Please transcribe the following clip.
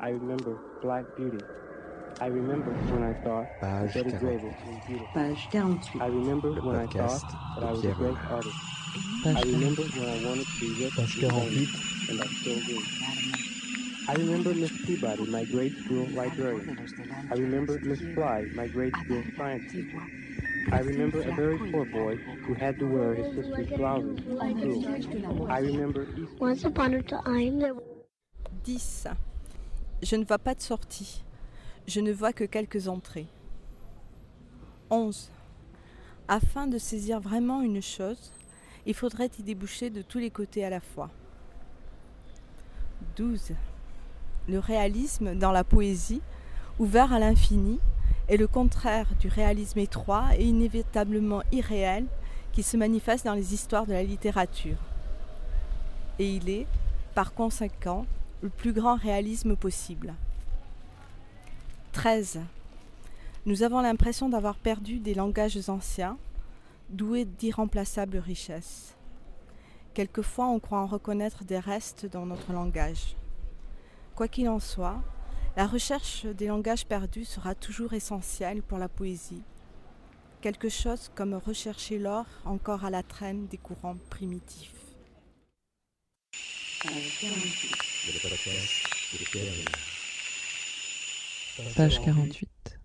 I remember Black Beauty. I remember when I thought Page Betty 48. Grable was beautiful. Page 48. I remember when I thought that I was a Pierre great Roy. artist. I remember when I wanted to be rich Page and famous, 48. and I still do. I remember Miss Peabody, my grade school librarian. I remember Miss Fly, my grade school scientist. I remember a very poor boy who had to wear his sister's blouses to school. I remember Once upon a time, there 10. Je ne vois pas de sortie. Je ne vois que quelques entrées. 11. Afin de saisir vraiment une chose, il faudrait y déboucher de tous les côtés à la fois. 12. Le réalisme dans la poésie, ouvert à l'infini, est le contraire du réalisme étroit et inévitablement irréel qui se manifeste dans les histoires de la littérature. Et il est, par conséquent, le plus grand réalisme possible. 13. Nous avons l'impression d'avoir perdu des langages anciens, doués d'irremplaçables richesses. Quelquefois, on croit en reconnaître des restes dans notre langage. Quoi qu'il en soit, la recherche des langages perdus sera toujours essentielle pour la poésie. Quelque chose comme rechercher l'or encore à la traîne des courants primitifs. Page 48. Le podcast de Pierre Roy. Page 48.